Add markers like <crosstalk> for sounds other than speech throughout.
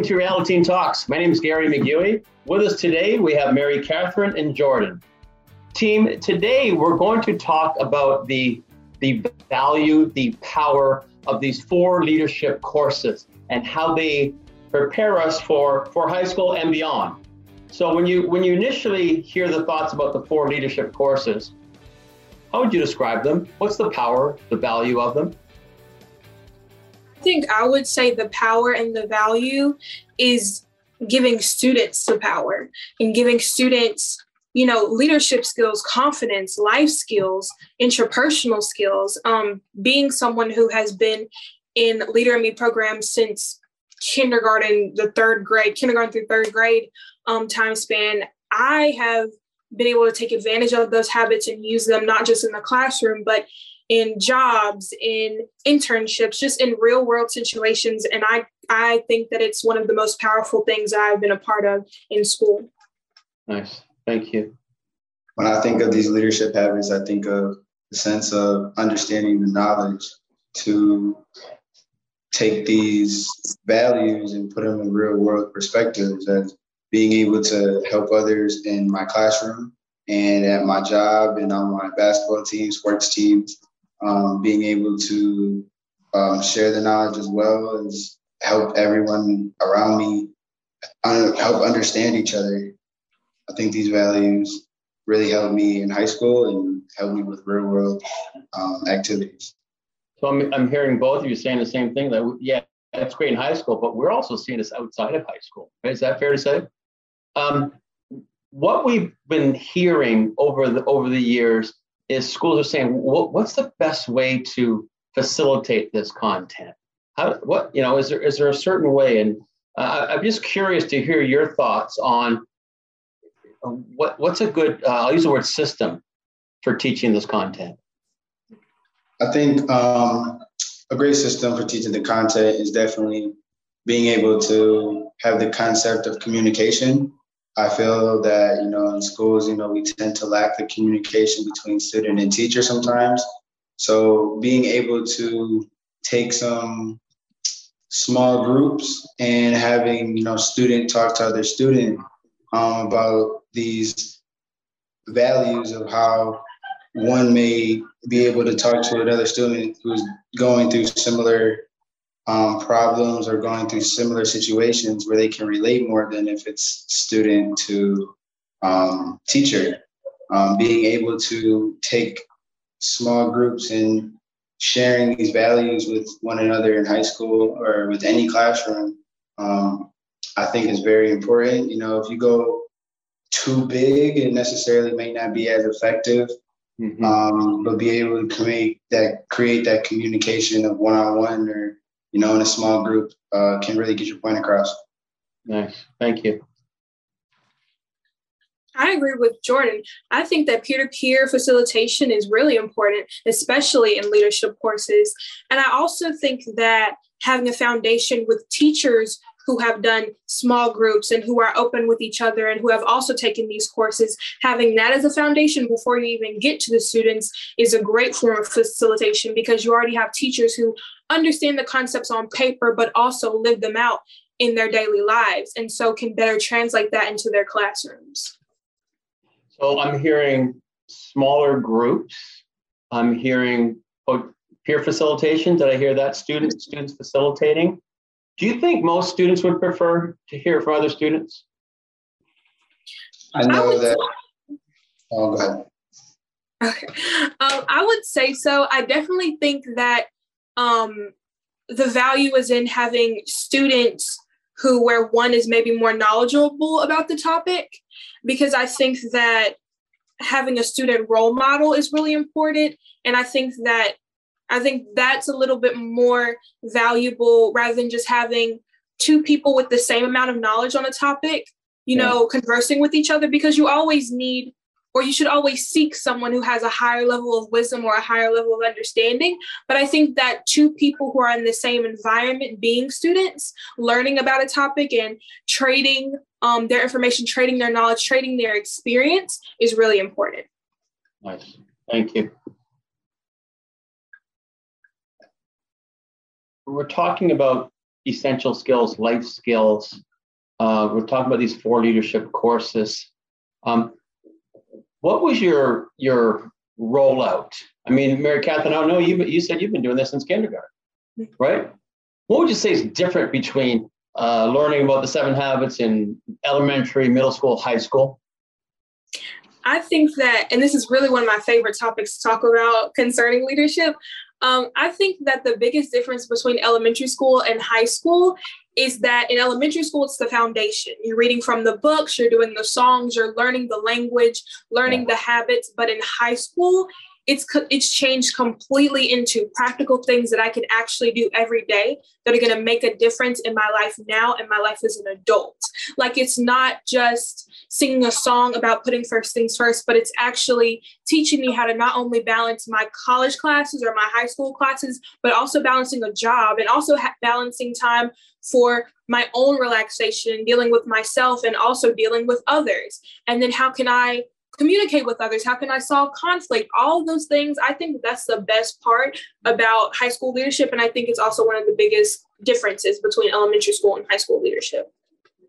welcome to Reality Teen Talks. My name is Gary McGuey. With us today, we have Mary Catherine and Jordan. Team, today we're going to talk about the, the value, the power of these four leadership courses and how they prepare us for, for high school and beyond. So when you when you initially hear the thoughts about the four leadership courses, how would you describe them? What's the power, the value of them? I think I would say the power and the value is giving students the power and giving students you know leadership skills confidence life skills interpersonal skills. Um, being someone who has been in leader in me programs since kindergarten the third grade kindergarten through third grade um, time span i have been able to take advantage of those habits and use them not just in the classroom but in jobs in internships just in real world situations. And i i think that it's one of the most powerful things i've been a part of in school. Nice. Thank you. When i think of these leadership habits i think of the sense of understanding the knowledge to take these values and put them in real world perspectives and being able to help others in my classroom and at my job and on my basketball team, sports teams, um, being able to um, share the knowledge as well as help everyone around me uh, help understand each other. I think these values really helped me in high school and helped me with real world um, activities. So I'm, I'm hearing both of you saying the same thing that, yeah, that's great in high school, but we're also seeing this outside of high school. Is that fair to say? Um, what we've been hearing over the over the years is schools are saying, what, what's the best way to facilitate this content? How, what, you know, is there, is there a certain way? And uh, I'm just curious to hear your thoughts on what, what's a good, uh, I'll use the word system for teaching this content. I think um, a great system for teaching the content is definitely being able to have the concept of communication I feel that, you know, in schools, you know, we tend to lack the communication between student and teacher sometimes. So being able to take some small groups and having, you know, student talk to other student um, about these values of how one may be able to talk to another student who's going through similar um, problems or going through similar situations where they can relate more than if it's student to um, teacher. Um, being able to take small groups and sharing these values with one another in high school or with any classroom, um, I think is very important. You know, if you go too big, it necessarily may not be as effective. Mm-hmm. Um, but be able to create that create that communication of one on one or you know, in a small group uh, can really get your point across. Nice. Thank you. I agree with Jordan. I think that peer to peer facilitation is really important, especially in leadership courses. And I also think that having a foundation with teachers who have done small groups and who are open with each other and who have also taken these courses, having that as a foundation before you even get to the students is a great form of facilitation because you already have teachers who understand the concepts on paper, but also live them out in their daily lives and so can better translate that into their classrooms. So I'm hearing smaller groups. I'm hearing oh, peer facilitation. Did I hear that? Students, students facilitating. Do you think most students would prefer to hear from other students? I know I that. Oh, go ahead. <laughs> Okay. Um, I would say so. I definitely think that um, the value is in having students who, where one is maybe more knowledgeable about the topic, because I think that having a student role model is really important. And I think that I think that's a little bit more valuable rather than just having two people with the same amount of knowledge on a topic, you yeah. know, conversing with each other because you always need or you should always seek someone who has a higher level of wisdom or a higher level of understanding. But I think that two people who are in the same environment, being students, learning about a topic and trading um, their information, trading their knowledge, trading their experience is really important. Nice. Thank you. we're talking about essential skills, life skills. Uh, we're talking about these four leadership courses. Um, what was your your rollout? I mean, Mary Catherine, I know you, you said you've been doing this since kindergarten, right? What would you say is different between uh, learning about the seven habits in elementary, middle school, high school? I think that, and this is really one of my favorite topics to talk about concerning leadership. Um, I think that the biggest difference between elementary school and high school is that in elementary school, it's the foundation. You're reading from the books, you're doing the songs, you're learning the language, learning the habits. But in high school, it's it's changed completely into practical things that I can actually do every day that are going to make a difference in my life now and my life as an adult. Like it's not just singing a song about putting first things first, but it's actually teaching me how to not only balance my college classes or my high school classes, but also balancing a job and also ha- balancing time for my own relaxation, dealing with myself and also dealing with others. And then how can I communicate with others? How can I solve conflict? All those things. I think that's the best part about high school leadership. And I think it's also one of the biggest differences between elementary school and high school leadership.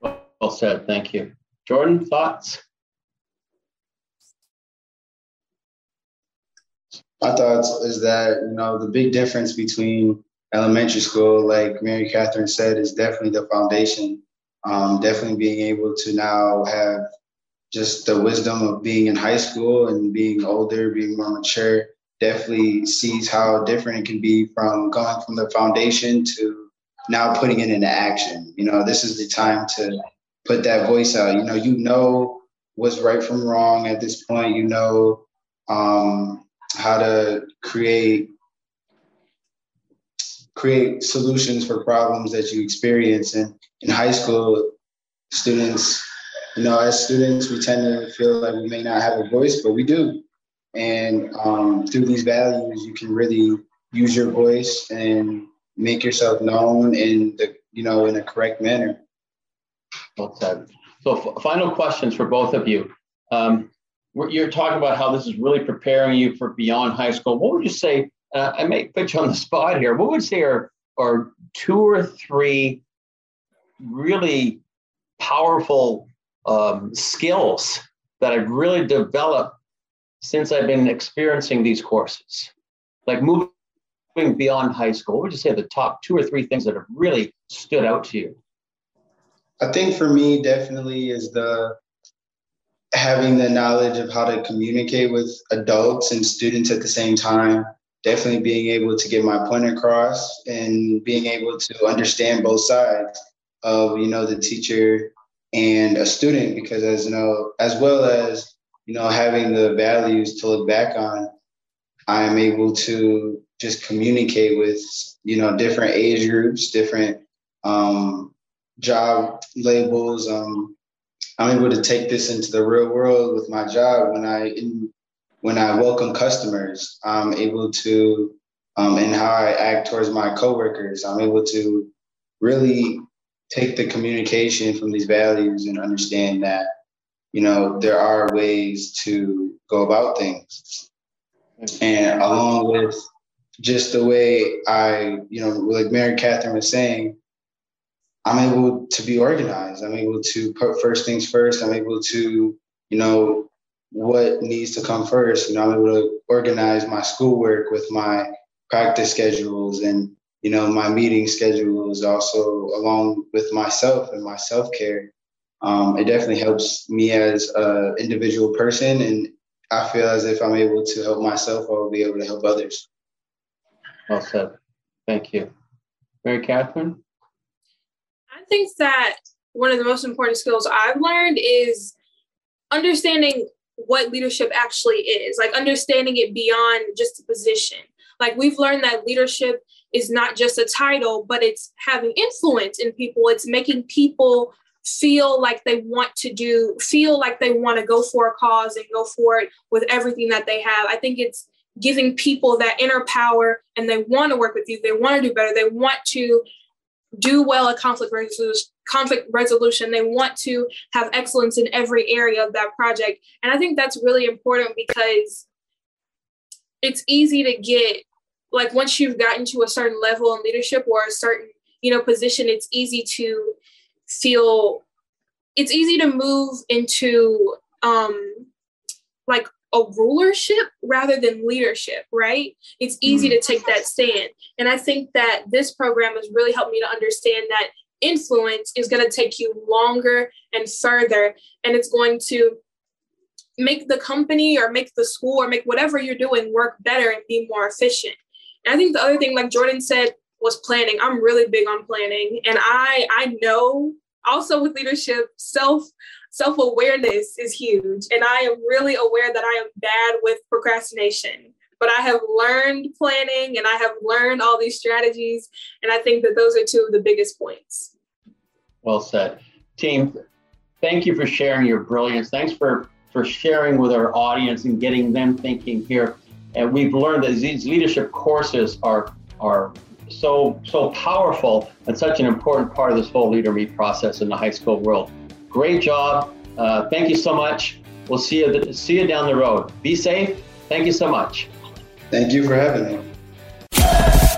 Well said. Thank you. Jordan, thoughts? My thoughts is that, you know, the big difference between elementary school, like Mary Catherine said, is definitely the foundation. Um, definitely being able to now have just the wisdom of being in high school and being older, being more mature, definitely sees how different it can be from going from the foundation to now putting it into action. You know, this is the time to put that voice out. You know, you know what's right from wrong at this point. You know um, how to create create solutions for problems that you experience. And in high school, students you know, as students, we tend to feel like we may not have a voice, but we do. And um, through these values, you can really use your voice and make yourself known in the, you know, in a correct manner. Well said. So, f- final questions for both of you. Um, you're talking about how this is really preparing you for beyond high school. What would you say? Uh, I may put you on the spot here. What would you say are, are two or three really powerful um, skills that I've really developed since I've been experiencing these courses. Like moving beyond high school, what would you say the top two or three things that have really stood out to you? I think for me, definitely is the having the knowledge of how to communicate with adults and students at the same time. Definitely being able to get my point across and being able to understand both sides of you know the teacher and a student because as you know as well as you know having the values to look back on i am able to just communicate with you know different age groups different um, job labels. Um, i'm able to take this into the real world with my job when i when i welcome customers. I'm able to um, and how i act towards my coworkers. I'm able to really take the communication from these values and understand that you know there are ways to go about things. And along with just the way i you know like mary catherine was saying i'm able to be organized. I'm able to put first things first. I'm able to you know what needs to come first. You know i'm able to organize my schoolwork with my practice schedules and you know, my meeting schedule is also along with myself and my self care. Um, it definitely helps me as an individual person, and I feel as if I'm able to help myself, I will be able to help others. Well said. Thank you, Mary Catherine. I think that one of the most important skills I've learned is understanding what leadership actually is, like understanding it beyond just a position. Like we've learned that leadership is not just a title, but it's having influence in people. It's making people feel like they want to do, feel like they want to go for a cause and go for it with everything that they have. I think it's giving people that inner power and they want to work with you. They want to do better. They want to do well at conflict resolution conflict resolution they want to have excellence in every area of that project and i think that's really important because it's easy to get like once you've gotten to a certain level in leadership or a certain you know position it's easy to feel it's easy to move into um like a rulership rather than leadership, right? It's easy mm. to take that stand. And I think that this program has really helped me to understand that influence is going to take you longer and further, and it's going to make the company or make the school or make whatever you're doing work better and be more efficient. And I think the other thing, like Jordan said, was planning. I'm really big on planning, and I I know also with leadership, self self awareness is huge. And I am really aware that I am bad with procrastination. But I have learned planning and I have learned all these strategies. And I think that those are two of the biggest points. Well said. Team, thank you for sharing your brilliance. Thanks for, for sharing with our audience and getting them thinking here. And we've learned that these leadership courses are, are so so powerful and such an important part of this whole leader me process in the high school world. Great job. Uh, thank you so much. We'll see you see you down the road. Be safe. Thank you so much. Thank you for having me.